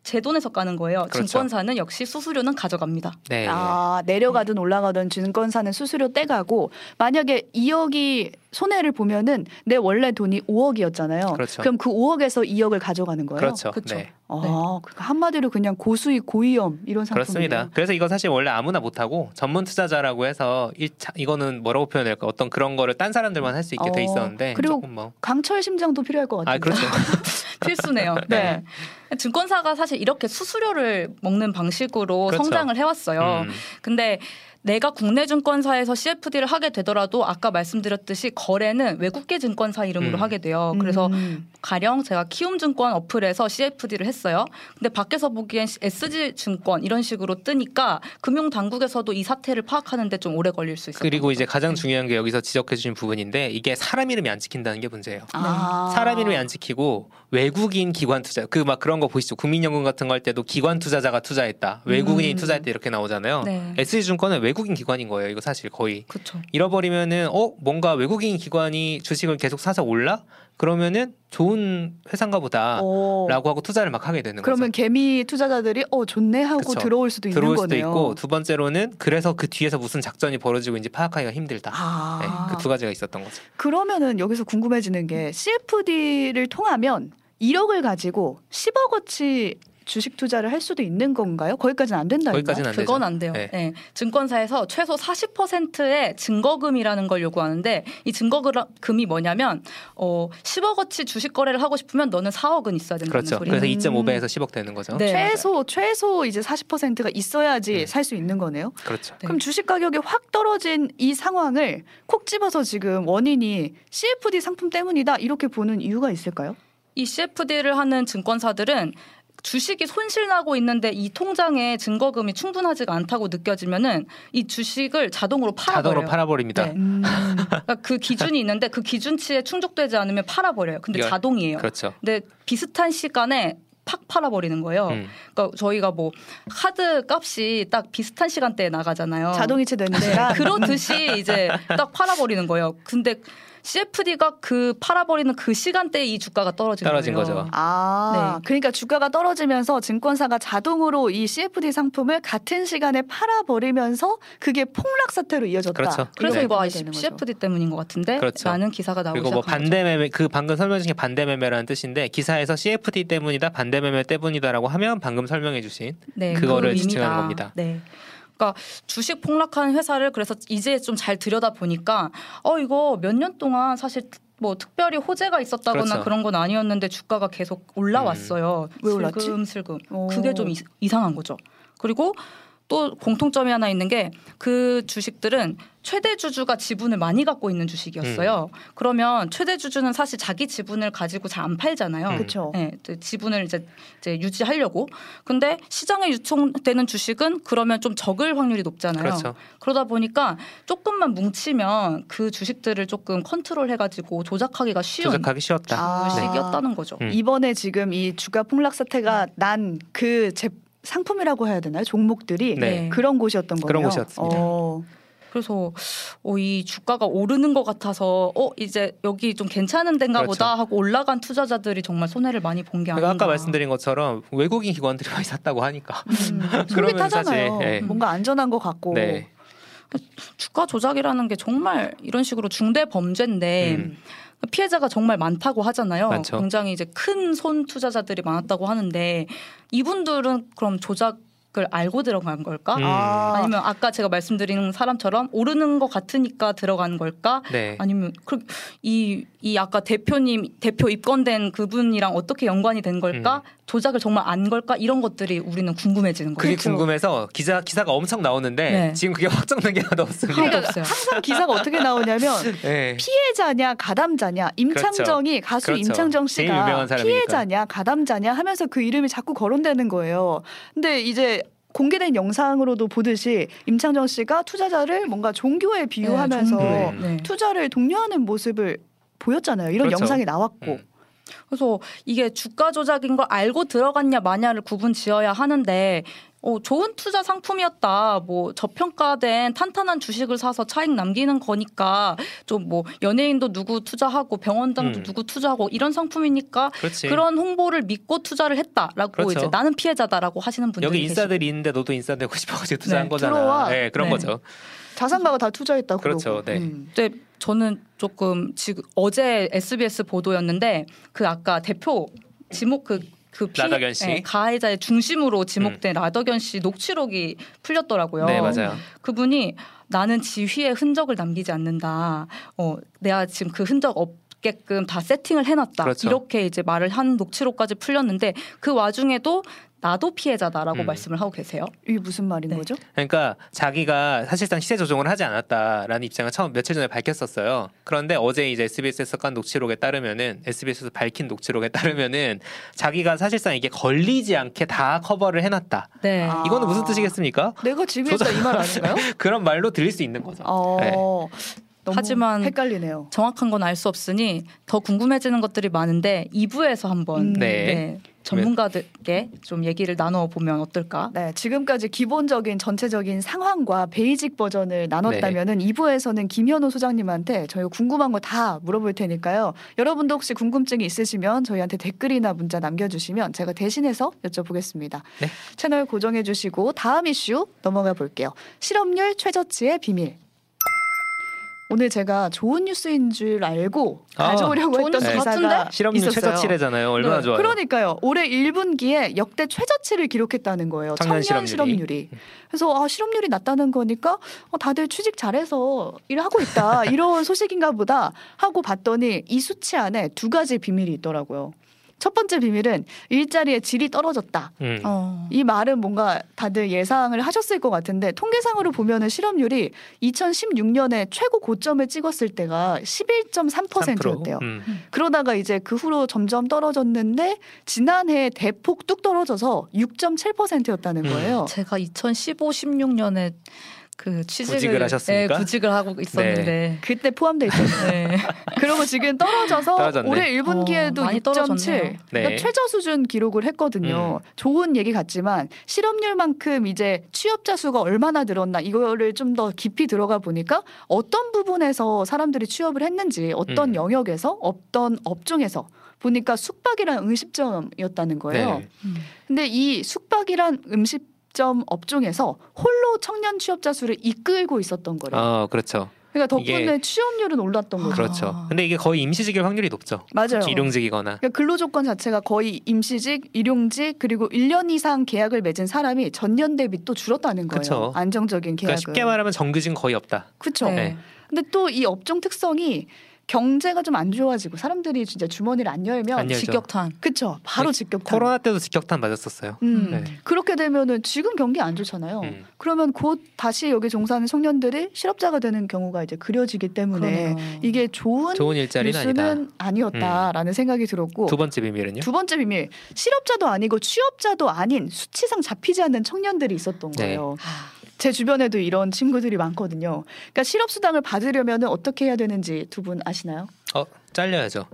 Speaker 3: 제 돈에서 까는 거예요.
Speaker 2: 그렇죠.
Speaker 3: 증권사는 역시 수수료는 가져갑니다.
Speaker 2: 네.
Speaker 1: 아 내려가든 올라가든 증권사는 수수료 떼가고 만약에 2억이 손해를 보면은 내 원래 돈이 5억이었잖아요.
Speaker 2: 그렇죠.
Speaker 1: 그럼 그 5억에서 2억을 가져가는 거예요.
Speaker 2: 그렇죠.
Speaker 3: 그쵸.
Speaker 2: 네.
Speaker 1: 아, 그러니까 한마디로 그냥 고수익 고위험 이런 상품이에요.
Speaker 2: 그렇습니다. 그래서 이거 사실 원래 아무나 못 하고 전문 투자자라고 해서 일 차- 이거는 뭐라고 표현할까 어떤 그런 거를 딴 사람들만 할 수 있게 돼
Speaker 1: 어,
Speaker 2: 있었는데
Speaker 1: 그리고
Speaker 2: 조금 뭐.
Speaker 1: 강철 심장도 필요할 것 같아요.
Speaker 2: 아 그렇죠. [LAUGHS]
Speaker 3: 필수네요. [LAUGHS]
Speaker 1: 네.
Speaker 3: 네. 증권사가 사실 이렇게 수수료를 먹는 방식으로
Speaker 2: 그렇죠.
Speaker 3: 성장을 해왔어요.
Speaker 2: 음.
Speaker 3: 근데 내가 국내 증권사에서 CFD를 하게 되더라도 아까 말씀드렸듯이 거래는 외국계 증권사 이름으로
Speaker 2: 음.
Speaker 3: 하게 돼요. 그래서
Speaker 1: 음.
Speaker 3: 가령 제가 키움증권 어플에서 CFD를 했어요. 근데 밖에서 보기엔 SG 증권 이런 식으로 뜨니까 금융 당국에서도 이 사태를 파악하는데 좀 오래 걸릴 수 있어요.
Speaker 2: 그리고 이제 가장 중요한 게 여기서 지적해 주신 부분인데 이게 사람 이름이 안 찍힌다는 게 문제예요.
Speaker 1: 아.
Speaker 2: 사람 이름이 안 찍히고 외국인 기관 투자 그 막 그런 거 보시죠 국민연금 같은 거 할 때도 기관 투자자가 투자했다 외국인이
Speaker 1: 음.
Speaker 2: 투자했다 이렇게 나오잖아요
Speaker 3: 네.
Speaker 2: SG증권은 외국인 기관인 거예요 이거 사실 거의
Speaker 3: 그렇죠.
Speaker 2: 잃어버리면은 어 뭔가 외국인 기관이 주식을 계속 사서 올라 그러면은 좋은 회사인가 보다라고
Speaker 1: 오.
Speaker 2: 하고 투자를 막 하게 되는
Speaker 1: 어. 그러면
Speaker 2: 거죠
Speaker 1: 개미 투자자들이 어 좋네 하고
Speaker 2: 그쵸.
Speaker 1: 들어올 수도 있는
Speaker 2: 들어올 수도
Speaker 1: 거네요.
Speaker 2: 있고 두 번째로는 그래서 그 뒤에서 무슨 작전이 벌어지고 있는지 파악하기가 힘들다
Speaker 1: 아.
Speaker 2: 네, 그두 가지가 있었던 거죠
Speaker 1: 그러면은 여기서 궁금해지는 게 CFD를 통하면 1억을 가지고 10억 어치 주식 투자를 할 수도 있는 건가요? 거기까지는 안 된다.
Speaker 2: 거기까지는 안 되죠
Speaker 3: 그건 안 돼요.
Speaker 2: 네.
Speaker 3: 네. 증권사에서 최소 40%의 증거금이라는 걸 요구하는데 이 증거금이 뭐냐면 어 10억 어치 주식 거래를 하고 싶으면 너는 4억은 있어야 된다는
Speaker 2: 그렇죠
Speaker 3: 소리예요.
Speaker 2: 그래서
Speaker 1: 음.
Speaker 2: 2.5배에서 10억 되는 거죠
Speaker 3: 네.
Speaker 1: 최소 최소 이제 40%가 있어야지
Speaker 2: 음.
Speaker 1: 살수 있는 거네요.
Speaker 2: 그렇죠
Speaker 3: 네.
Speaker 1: 그럼 주식 가격이 확 떨어진 이 상황을 콕 집어서 지금 원인이 CFD 상품 때문이다 이렇게 보는 이유가 있을까요?
Speaker 3: 이 CFD를 하는 증권사들은 주식이 손실 나고 있는데 이 통장에 증거금이 충분하지가 않다고 느껴지면은 이 주식을 자동으로 팔아버려요.
Speaker 2: 자동으로 팔아버립니다
Speaker 3: 네.
Speaker 1: 음.
Speaker 3: 그러니까 그 기준이 있는데 그 기준치에 충족되지 않으면 팔아버려요. 근데
Speaker 2: 이거-
Speaker 3: 자동이에요.
Speaker 2: 그렇죠
Speaker 3: 근데 비슷한 시간에 팍 팔아버리는 거예요.
Speaker 2: 음.
Speaker 3: 그러니까 저희가 뭐 카드 값이 딱 비슷한 시간대에 나가잖아요.
Speaker 1: 자동이체 되는
Speaker 3: 네,
Speaker 1: 시간.
Speaker 3: 그러듯이 이제 딱 팔아버리는 거예요. 근데 CFD가 그 팔아버리는 그 시간대에 이 주가가 떨어진
Speaker 2: 떨어진
Speaker 3: 거예요.
Speaker 2: 거죠.
Speaker 1: 아,
Speaker 3: 네.
Speaker 1: 그러니까 주가가 떨어지면서 증권사가 자동으로 이 CFD 상품을 같은 시간에 팔아버리면서 그게 폭락 사태로 이어졌다.
Speaker 2: 그렇죠.
Speaker 3: 그래서
Speaker 1: 이렇게
Speaker 3: 이거 아,
Speaker 1: 거죠.
Speaker 3: CFD 때문인 것 같은데
Speaker 2: 그렇죠.
Speaker 3: 라는 기사가 나오기
Speaker 2: 그리고 뭐 반대 매매 그 방금 설명 중에 반대 매매라는 뜻인데 기사에서 CFD 때문이다 반대 매매 때문이다라고 하면 방금 설명해 주신
Speaker 3: 네,
Speaker 2: 그거를
Speaker 3: 그
Speaker 2: 지칭하는. 겁니다.
Speaker 3: 네. 그러니까 주식 폭락한 회사를 그래서 이제 좀 잘 들여다 보니까 어 이거 몇 년 동안 사실 뭐 특별히 호재가 있었다거나
Speaker 2: 그렇죠.
Speaker 3: 그런건 아니었는데 주가가 계속 올라왔어요.
Speaker 1: 왜 올랐지?
Speaker 3: 슬금슬금.
Speaker 1: 오.
Speaker 3: 그게 좀 이, 이상한 거죠. 그리고 또 공통점이 하나 있는 게 그 주식들은 최대 주주가 지분을 많이 갖고 있는 주식이었어요. 그러면 최대 주주는 사실 자기 지분을 가지고 잘 안 팔잖아요.
Speaker 2: 음.
Speaker 1: 그렇죠.
Speaker 3: 네, 지분을 이제, 이제 유지하려고. 근데 시장에 유통되는 주식은 그러면 좀 적을 확률이 높잖아요.
Speaker 2: 그렇죠.
Speaker 3: 그러다 보니까 조금만 뭉치면 그 주식들을 조금 컨트롤해가지고 조작하기가 쉬운
Speaker 2: 조작하기 쉬웠다.
Speaker 1: 아.
Speaker 3: 주식이었다는 거죠.
Speaker 2: 음.
Speaker 1: 이번에 지금 이 주가 폭락 사태가 난 그 상품이라고 해야 되나요? 종목들이
Speaker 2: 네.
Speaker 1: 그런 곳이었던 거예요.
Speaker 2: 그런 곳이었습니다.
Speaker 1: 어,
Speaker 3: 그래서 어, 이 주가가 오르는 것 같아서 어 이제 여기 좀 괜찮은 데인가
Speaker 2: 그렇죠.
Speaker 3: 보다 하고 올라간 투자자들이 정말 손해를 많이 본 게 아닌가.
Speaker 2: 아까 말씀드린 것처럼 외국인 기관들이 많이 샀다고 하니까
Speaker 1: 음, [LAUGHS]
Speaker 2: 그러면. 사실, 예.
Speaker 1: 뭔가 안전한 것 같고.
Speaker 2: 네.
Speaker 3: 주가 조작이라는 게 정말 이런 식으로 중대 범죄인데
Speaker 2: 음.
Speaker 3: 피해자가 정말 많다고 하잖아요.
Speaker 2: 많죠.
Speaker 3: 굉장히 이제 큰 손 투자자들이 많았다고 하는데 이분들은 그럼 조작 을 알고 들어간 걸까?
Speaker 2: 음.
Speaker 1: 아,
Speaker 3: 아니면 아까 제가 말씀드린 사람처럼 오르는 것 같으니까 들어간 걸까?
Speaker 2: 네.
Speaker 3: 아니면 그 이, 이 아까 대표님 대표 입건된 그분이랑 어떻게 연관이 된 걸까? 조작을 정말 안 걸까? 이런 것들이 우리는 궁금해지는
Speaker 2: 그게
Speaker 3: 거예요.
Speaker 1: 그렇죠.
Speaker 2: 궁금해서 기사 기사가 엄청 나오는데
Speaker 3: 네.
Speaker 2: 지금 그게 [LAUGHS] 확정된 게 하나도 없습니다.
Speaker 3: 하나도 없어요.
Speaker 1: 항상 기사가 어떻게 나오냐면 [LAUGHS]
Speaker 2: 네.
Speaker 1: 피해자냐 가담자냐 임창정이 가수
Speaker 2: 그렇죠.
Speaker 1: 임창정 씨가. 피해자냐 가담자냐 하면서 그 이름이 자꾸 거론되는 거예요. 근데 이제 공개된 영상으로도 보듯이 임창정 씨가 투자자를 뭔가 종교에 비유하면서
Speaker 3: 네,
Speaker 2: 종교에.
Speaker 3: 네.
Speaker 1: 투자를 독려하는 모습을 보였잖아요. 이런
Speaker 2: 그렇죠.
Speaker 1: 영상이 나왔고.
Speaker 2: 음.
Speaker 3: 그래서 이게 주가 조작인 걸 알고 들어갔냐 마냐를 구분 지어야 하는데 어, 좋은 투자 상품이었다. 뭐 저평가된 탄탄한 주식을 사서 차익 남기는 거니까 좀 뭐 연예인도 누구 투자하고 병원장도
Speaker 2: 음.
Speaker 3: 누구 투자하고 이런 상품이니까
Speaker 2: 그렇지.
Speaker 3: 그런 홍보를 믿고 투자를 했다라고
Speaker 2: 그렇죠.
Speaker 3: 이제 나는 피해자다라고 하시는 분들이
Speaker 2: 여기
Speaker 3: 계시고.
Speaker 2: 인싸들이 있는데 너도 인싸 되고 [LAUGHS] 싶어가지고 투자한
Speaker 3: 네,
Speaker 2: 거잖아.
Speaker 1: 들어와.
Speaker 2: 네, 그런
Speaker 3: 네.
Speaker 2: 거죠.
Speaker 1: 자산가가 다 투자했다 그러고.
Speaker 2: 그렇죠, 네.
Speaker 1: 음.
Speaker 3: 이제 저는 조금 지금 어제 SBS 보도였는데 그 아까 대표 지목 그. 그 피,
Speaker 2: 라더견 씨.
Speaker 3: 네, 가해자의 중심으로 지목된 라더견 씨 녹취록이 풀렸더라고요.
Speaker 2: 네 맞아요.
Speaker 3: 그분이 나는 지휘의 흔적을 남기지 않는다. 어, 내가 지금 그 흔적 없 게끔 다 세팅을 해놨다.
Speaker 2: 그렇죠.
Speaker 3: 이렇게 이제 말을 한 녹취록까지 풀렸는데 그 와중에도 나도 피해자다라고
Speaker 2: 음.
Speaker 3: 말씀을 하고 계세요.
Speaker 1: 이게 무슨 말인
Speaker 3: 네.
Speaker 1: 거죠?
Speaker 2: 그러니까 자기가 사실상 시세 조정을 하지 않았다라는 입장을 처음 며칠 전에 밝혔었어요. 그런데 어제 이제 SBS에서 간 녹취록에 따르면은 SBS에서 밝힌 녹취록에 따르면은 자기가 사실상 이게 걸리지 않게 다 커버를 해놨다.
Speaker 3: 네.
Speaker 1: 아.
Speaker 2: 이거는 무슨 뜻이겠습니까?
Speaker 1: 내가 지금 했다 이말 아닌가요? [LAUGHS]
Speaker 2: 그런 말로 들릴 수 있는 거죠.
Speaker 1: 어,
Speaker 2: 네.
Speaker 1: 너무
Speaker 3: 하지만
Speaker 1: 헷갈리네요.
Speaker 3: 정확한 건 알 수 없으니 더 궁금해지는 것들이 많은데 2부에서 한번
Speaker 1: 음.
Speaker 2: 네.
Speaker 3: 네, 전문가들께 좀 얘기를 나눠 보면 어떨까?
Speaker 1: 네, 지금까지 기본적인 전체적인 상황과 basic 버전을 나눴다면은 2부에서는 김현우 소장님한테 저희가 궁금한 거 다 물어볼 테니까요. 여러분도 혹시 궁금증이 있으시면 저희한테 댓글이나 문자 남겨주시면 제가 대신해서 여쭤보겠습니다.
Speaker 2: 네.
Speaker 1: 채널 고정해 주시고 다음 이슈 넘어가 볼게요. 실업률 최저치의 비밀. 오늘 제가 좋은 뉴스인 줄 알고
Speaker 2: 아,
Speaker 1: 가져오려고 했던 기사가
Speaker 3: 같은데?
Speaker 2: 실업률
Speaker 1: 있었어요.
Speaker 2: 최저치래잖아요. 얼마나
Speaker 1: 네,
Speaker 2: 좋아요.
Speaker 1: 그러니까요. 올해 1분기에 역대 최저치를 기록했다는 거예요.
Speaker 2: 청년
Speaker 1: 청년,
Speaker 2: 실업률이.
Speaker 1: 실업률이. 그래서 아, 실업률이 낮다는 거니까 어, 다들 취직 잘해서 일하고 있다. [LAUGHS] 이런 소식인가 보다 하고 봤더니 이 수치 안에 두 가지 비밀이 있더라고요. 첫 번째 비밀은 일자리의 질이 떨어졌다.
Speaker 2: 음.
Speaker 3: 어.
Speaker 1: 이 말은 뭔가 다들 예상을 하셨을 것 같은데 통계상으로 보면은 실업률이 2016년에 최고 고점을 찍었을 때가 11.3%였대요.
Speaker 2: 음.
Speaker 1: 그러다가 이제 그 후로 점점 떨어졌는데 지난해 대폭 뚝 떨어져서 6.7%였다는
Speaker 2: 음.
Speaker 1: 거예요.
Speaker 3: 제가 2015, 16년에 그 취직을
Speaker 2: 구직을 하셨습니까?
Speaker 3: 네, 구직을 하고 있었는데.
Speaker 1: 그때 포함돼 있었어요.
Speaker 3: 네. [LAUGHS]
Speaker 1: 그리고 지금 떨어져서
Speaker 2: 떨어졌네.
Speaker 1: 올해 1분기에도
Speaker 3: 어, 많이
Speaker 1: 6.7
Speaker 3: 떨어졌네요.
Speaker 1: 그러니까
Speaker 2: 네.
Speaker 1: 최저 수준 기록을 했거든요. 좋은 얘기 같지만 실업률만큼 이제 취업자 수가 얼마나 늘었나 이거를 좀 더 깊이 들어가 보니까 어떤 부분에서 사람들이 취업을 했는지 어떤
Speaker 2: 음.
Speaker 1: 영역에서 어떤 업종에서 보니까 숙박이란 음식점이었다는 거예요.
Speaker 2: 네.
Speaker 3: 음.
Speaker 1: 근데 이 숙박이란 음식 점 업종에서 홀로 청년 취업자 수를 이끌고 있었던 거래요.
Speaker 2: 어, 그렇죠.
Speaker 1: 그러니까 덕분에
Speaker 2: 이게-
Speaker 1: 취업률은 올랐던 거죠.
Speaker 2: 그렇죠. 근데 이게 거의 임시직일 확률이 높죠.
Speaker 1: 맞아요.
Speaker 2: 일용직이거나.
Speaker 1: 그러니까 근로 조건 자체가 거의 임시직, 일용직 그리고 1년 이상 계약을 맺은 사람이 전년 대비 또 줄었다는 거예요.
Speaker 2: 그쵸.
Speaker 1: 안정적인
Speaker 2: 그러니까
Speaker 1: 계약은.
Speaker 2: 쉽게 말하면 정규직은 거의 없다.
Speaker 1: 그렇죠.
Speaker 3: 네.
Speaker 2: 네.
Speaker 1: 근데 또 이 업종 특성이 경제가 좀 안 좋아지고 사람들이 진짜 주머니를 안 열면
Speaker 2: 안.
Speaker 3: 직격탄.
Speaker 1: 그쵸 바로
Speaker 2: 네,
Speaker 1: 직격탄.
Speaker 2: 코로나 때도 직격탄 맞았었어요.
Speaker 1: 음.
Speaker 2: 네.
Speaker 1: 그렇게 되면은 지금 경기 안 좋잖아요.
Speaker 2: 음.
Speaker 1: 그러면 곧 다시 여기 종사하는 청년들이 실업자가 되는 경우가 이제 그려지기 때문에
Speaker 3: 그러네요.
Speaker 1: 이게 좋은,
Speaker 2: 좋은 일자리는 아니다. 음.
Speaker 1: 아니었다라는 생각이 들었고
Speaker 2: 두 번째 비밀은요?
Speaker 1: 두 번째 비밀 실업자도 아니고 취업자도 아닌 수치상 잡히지 않는 청년들이 있었던
Speaker 2: 네.
Speaker 1: 거예요. 제 주변에도 이런 친구들이 많거든요. 그러니까 실업 수당을 받으려면 어떻게 해야 되는지 두 분 아시나요?
Speaker 2: 어, 잘려야죠.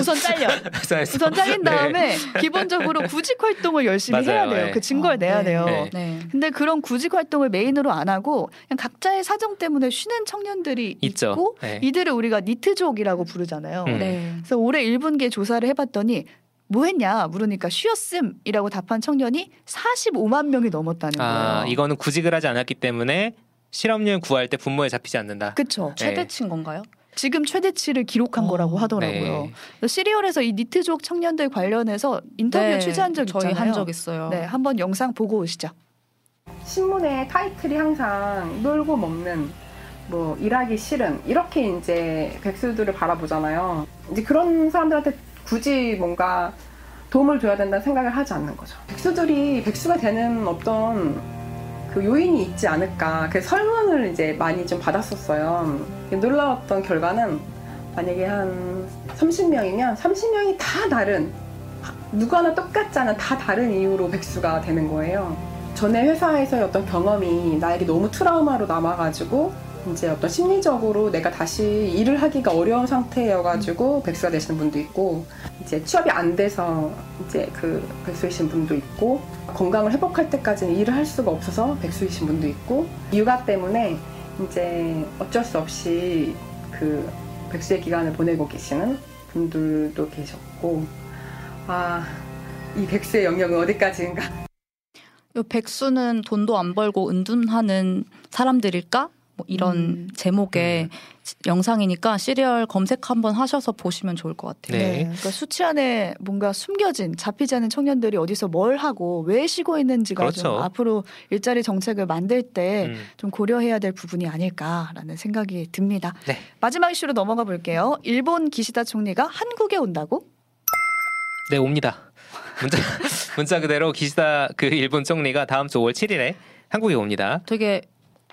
Speaker 1: 우선 잘려. [LAUGHS] 우선 잘린
Speaker 2: 네.
Speaker 1: 다음에 기본적으로 구직 활동을 열심히 해야
Speaker 2: 맞아요.
Speaker 1: 돼요.
Speaker 2: 네.
Speaker 1: 그 증거를
Speaker 3: 아,
Speaker 1: 내야
Speaker 3: 네.
Speaker 1: 돼요.
Speaker 2: 네.
Speaker 3: 네.
Speaker 1: 근데 그런 구직 활동을 메인으로 안 하고 그냥 각자의 사정 때문에 쉬는 청년들이
Speaker 2: 있죠.
Speaker 1: 있고
Speaker 2: 네.
Speaker 1: 이들을 우리가 니트족이라고 부르잖아요.
Speaker 2: 음.
Speaker 3: 네.
Speaker 1: 그래서 올해 1분기에 조사를 해봤더니 뭐 했냐 물으니까 쉬었음이라고 답한 청년이 45만 명이 넘었다는 거예요.
Speaker 2: 아, 이거는 구직을 하지 않았기 때문에 실업률 구할 때 분모에 잡히지 않는다. 네.
Speaker 3: 최대치인 건가요?
Speaker 1: 지금 최대치를 기록한
Speaker 3: 어,
Speaker 1: 거라고 하더라고요.
Speaker 2: 네.
Speaker 1: 시리얼에서 이 니트족 청년들 관련해서 인터뷰
Speaker 3: 네,
Speaker 1: 취재한 적
Speaker 3: 저희
Speaker 1: 있잖아요.
Speaker 3: 한적 있어요.
Speaker 1: 네, 한번 영상 보고 오시죠.
Speaker 4: 신문의 타이틀이 항상 놀고 먹는 뭐 일하기 싫은 이렇게 이제 백수들을 바라보잖아요. 이제 그런 사람들한테 굳이 뭔가 도움을 줘야 된다는 생각을 하지 않는 거죠. 백수들이 백수가 되는 어떤 그 요인이 있지 않을까. 그 설문을 이제 많이 좀 받았었어요. 놀라웠던 결과는 만약에 한 30명이면 30명이 다 다른 누구 하나 똑같지 않은 다 다른 이유로 백수가 되는 거예요. 전에 회사에서의 어떤 경험이 나에게 너무 트라우마로 남아가지고 이제 어떤 심리적으로 내가 다시 일을 하기가 어려운 상태여가지고 백수가 되시는 분도 있고 이제 취업이 안 돼서 이제 그 백수이신 분도 있고 건강을 회복할 때까지는 일을 할 수가 없어서 백수이신 분도 있고 육아 때문에 이제 어쩔 수 없이 그 백수의 기간을 보내고 계시는 분들도 계셨고 아 이 백수의 영역은 어디까지인가
Speaker 3: 요 백수는 돈도 안 벌고 은둔하는 사람들일까? 뭐 이런
Speaker 1: 음.
Speaker 3: 제목의 영상이니까 시리얼 검색 한번 하셔서 보시면 좋을 것 같아요.
Speaker 2: 네.
Speaker 1: 네. 그러니까 수치 안에 뭔가 숨겨진 잡히지 않은 청년들이 어디서 뭘 하고 왜 쉬고 있는지가 좀
Speaker 2: 그렇죠.
Speaker 1: 앞으로 일자리 정책을 만들 때
Speaker 2: 음.
Speaker 1: 좀 고려해야 될 부분이 아닐까라는 생각이 듭니다.
Speaker 2: 네.
Speaker 1: 마지막 이슈로 넘어가 볼게요. 일본 기시다 총리가 한국에 온다고?
Speaker 2: 네 옵니다. 문자 [LAUGHS] 문자 그대로 기시다 그 일본 총리가 다음 주 5월 7일에 한국에 옵니다.
Speaker 3: 되게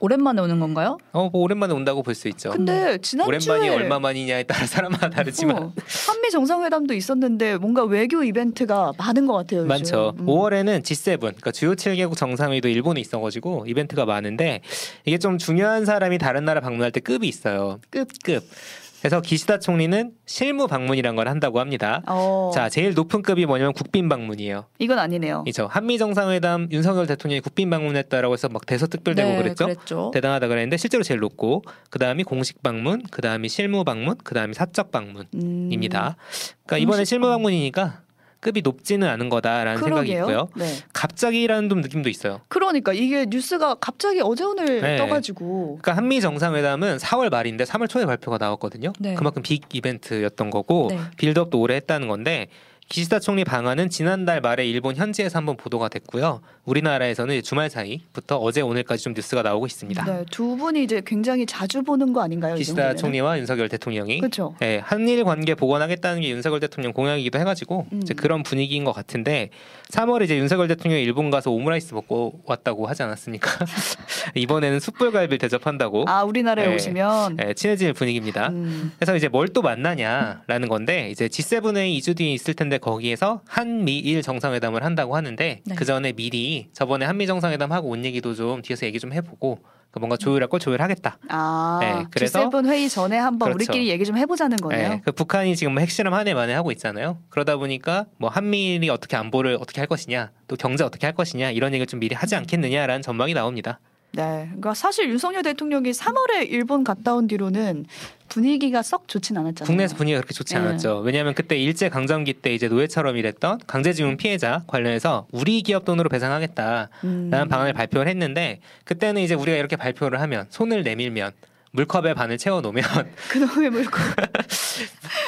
Speaker 3: 오랜만에 오는 건가요?
Speaker 2: 어, 뭐 오랜만에 온다고 볼 수 있죠.
Speaker 1: 근데 지난주에
Speaker 2: 오랜만이 얼마만이냐에 따라 사람마다 다르지만
Speaker 1: 어, 한미 정상회담도 있었는데 뭔가 외교 이벤트가 많은 것 같아요. 요즘.
Speaker 2: 많죠.
Speaker 1: 음.
Speaker 2: 5월에는 G7, 그러니까 주요 7개국 정상회의도 일본에 있어가지고 이벤트가 많은데 이게 좀 중요한 사람이 다른 나라 방문할 때 급이 있어요.
Speaker 1: 급.
Speaker 2: 급. 그래서 기시다 총리는 실무 방문이란 걸 한다고 합니다.
Speaker 1: 어,
Speaker 2: 자, 제일 높은 급이 뭐냐면 국빈 방문이에요.
Speaker 1: 이건 아니네요.
Speaker 2: 이죠. 한미 정상회담 윤석열 대통령이 국빈 방문했다라고 해서 막 대서특별되고
Speaker 3: 네,
Speaker 2: 그랬죠.
Speaker 3: 그랬죠.
Speaker 2: 대단하다 그랬는데 실제로 제일 높고 그 다음이 공식 방문, 그 다음이 실무 방문, 그 다음이 사적 방문입니다.
Speaker 1: 음,
Speaker 2: 그러니까 이번에 실무 방문이니까 급이 높지는 않은 거다라는 생각이
Speaker 1: 그러게요.
Speaker 2: 있고요.
Speaker 1: 네.
Speaker 2: 갑자기라는 좀 느낌도 있어요.
Speaker 1: 그러니까 이게 뉴스가 갑자기 어제 오늘
Speaker 2: 네.
Speaker 1: 떠가지고
Speaker 2: 그러니까 한미 정상회담은 4월 말인데 3월 초에 발표가 나왔거든요.
Speaker 3: 네.
Speaker 2: 그만큼 빅 이벤트였던 거고
Speaker 3: 네.
Speaker 2: 빌드업도 오래 했다는 건데 기시다 총리 방한은 지난달 말에 일본 현지에서 한번 보도가 됐고요. 우리나라에서는 주말 사이부터 어제 오늘까지 좀 뉴스가 나오고 있습니다.
Speaker 1: 네, 두 분이 이제 굉장히 자주 보는 거 아닌가요? 이
Speaker 2: 기시다? 총리와 윤석열 대통령이
Speaker 1: 그렇죠.
Speaker 2: 예, 한일 관계 복원하겠다는 게 윤석열 대통령 공약이기도 해가지고
Speaker 1: 음.
Speaker 2: 이제 그런 분위기인 것 같은데 3월에 이제 윤석열 대통령이 일본 가서 오므라이스 먹고 왔다고 하지 않았습니까? [LAUGHS] 이번에는 숯불갈비를 대접한다고
Speaker 1: 아 우리나라에
Speaker 2: 네.
Speaker 1: 오시면
Speaker 2: 예, 친해질 분위기입니다.
Speaker 1: 음,
Speaker 2: 그래서 이제 뭘 또 만나냐라는 건데 이제 G7에 2주 뒤에 있을 텐데 거기에서 한미일 정상회담을 한다고 하는데
Speaker 3: 네.
Speaker 2: 그 전에 미리 저번에 한미 정상회담 하고 온 얘기도 좀 뒤에서 얘기 좀 해보고 그 뭔가 조율할 걸 조율하겠다.
Speaker 1: 아
Speaker 2: 네, 그래서-
Speaker 1: G7 회의 전에 한번
Speaker 2: 그렇죠.
Speaker 1: 우리끼리 얘기 좀 해보자는 거네요.
Speaker 2: 예, 그 북한이 지금 뭐 핵실험 한 해 만에 하고 있잖아요. 그러다 보니까 뭐 한미일이 어떻게 안보를 어떻게 할 것이냐, 또 경제 어떻게 할 것이냐 이런 얘기를 좀 미리 하지 않겠느냐라는 전망이 나옵니다.
Speaker 1: 네, 그러니까 사실 윤석열 대통령이 3월에 일본 갔다 온 뒤로는 분위기가 썩 좋진 않았잖아요.
Speaker 2: 국내에서 분위기가 그렇게 좋지
Speaker 1: 네.
Speaker 2: 않았죠. 왜냐하면 그때 일제 강점기 때 이제 노예처럼 일했던 강제징용 피해자 관련해서 우리 기업 돈으로 배상하겠다라는
Speaker 1: 음.
Speaker 2: 방안을 발표를 했는데 그때는 이제 우리가 이렇게 발표를 하면 손을 내밀면 물컵에 반을 채워 놓으면 [LAUGHS]
Speaker 1: 그놈의 [LAUGHS] 네.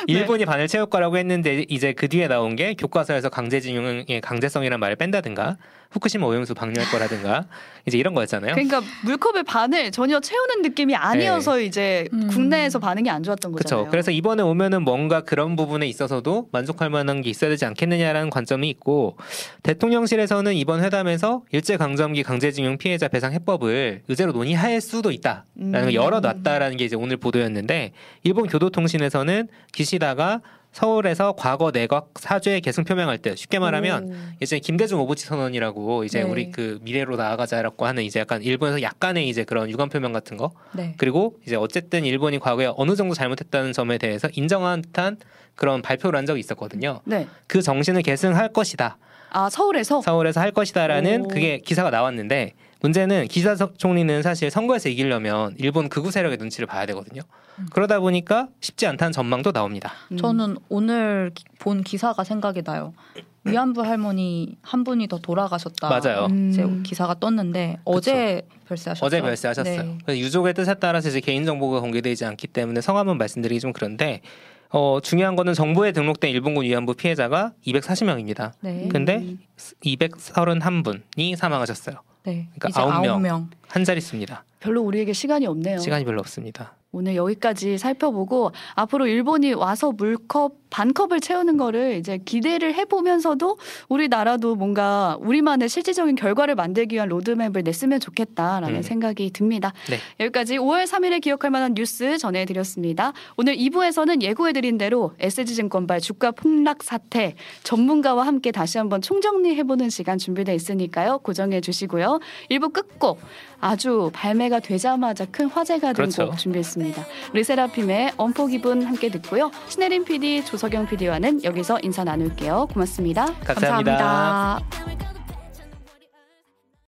Speaker 2: 일본이 반을 채울 거라고 했는데 이제 그 뒤에 나온 게 교과서에서 강제징용의 강제성이란 말을 뺀다든가 후쿠시마 오염수 방류할 거라든가 이제 이런 거였잖아요.
Speaker 1: 그러니까 물컵의 반을 전혀 채우는 느낌이 아니어서 이제
Speaker 3: 음.
Speaker 1: 국내에서 반응이 안 좋았던 거잖아요.
Speaker 2: 그렇죠. 그래서 이번에 오면은 뭔가 그런 부분에 있어서도 만족할 만한 게 있어야 되지 않겠느냐라는 관점이 있고 대통령실에서는 이번 회담에서 일제 강점기 강제징용 피해자 배상 해법을 의제로 논의할 수도 있다라는
Speaker 1: 음.
Speaker 2: 걸 열어놨다라는 게 이제 오늘 보도였는데 일본 교도통신에서는 기시다가 서울에서 과거 내각 사죄 계승 표명할 때 쉽게 말하면
Speaker 1: 오.
Speaker 2: 예전에 김대중 오부치 선언이라고 이제
Speaker 3: 네.
Speaker 2: 우리 그 미래로 나아가자라고 하는 이제 약간 일본에서 약간의 이제 그런 유감 표명 같은 거
Speaker 3: 네.
Speaker 2: 그리고 이제 어쨌든 일본이 과거에 어느 정도 잘못했다는 점에 대해서 인정한 듯한 그런 발표를 한 적이 있었거든요.
Speaker 1: 네.
Speaker 2: 그 정신을 계승할 것이다.
Speaker 1: 아 서울에서
Speaker 2: 서울에서 할 것이다라는
Speaker 1: 오.
Speaker 2: 그게 기사가 나왔는데 문제는 기사 총리는 사실 선거에서 이기려면 일본 극우 세력의 눈치를 봐야 되거든요. 그러다 보니까 쉽지 않다는 전망도 나옵니다.
Speaker 1: 음.
Speaker 3: 저는 오늘 기- 본 기사가 생각이 나요. 위안부 할머니 한 분이 더 돌아가셨다.
Speaker 2: 맞아요.
Speaker 1: 음.
Speaker 3: 이제 기사가 떴는데 어제 별세하셨죠.
Speaker 2: 어제 별세하셨어요.
Speaker 3: 네.
Speaker 2: 그래서 유족의 뜻에 따라서 이제 개인 정보가 공개되지 않기 때문에 성함은 말씀드리기 좀 그런데 어, 중요한 거는 정부에 등록된 일본군 위안부 피해자가 240명입니다.
Speaker 3: 네.
Speaker 2: 근데
Speaker 1: 음.
Speaker 2: 231분이 사망하셨어요.
Speaker 3: 네.
Speaker 2: 그러니까
Speaker 3: 아홉
Speaker 2: 명.
Speaker 3: 명.
Speaker 2: 한 자릿수입니다.
Speaker 1: 별로 우리에게 시간이 없네요.
Speaker 2: 시간이 별로 없습니다.
Speaker 1: 오늘 여기까지 살펴보고 앞으로 일본이 와서 물컵 반컵을 채우는 거를 이제 기대를 해보면서도 우리나라도 뭔가 우리만의 실질적인 결과를 만들기 위한 로드맵을 냈으면 좋겠다라는
Speaker 2: 음.
Speaker 1: 생각이 듭니다.
Speaker 2: 네.
Speaker 1: 여기까지 5월 3일에 기억할 만한 뉴스 전해드렸습니다. 오늘 2부에서는 예고해드린 대로 SG증권발 주가 폭락 사태 전문가와 함께 다시 한번 총정리해보는 시간 준비되어 있으니까요. 고정해 주시고요. 1부 끝곡 아주 발매가 되자마자 큰 화제가 된곡
Speaker 2: 그렇죠.
Speaker 1: 준비했습니다. 르세라핌의 엄포 기분 함께 듣고요. 신혜림 PD, 조석영 PD와는 여기서 인사 나눌게요. 고맙습니다.
Speaker 2: 감사합니다.
Speaker 3: 감사합니다.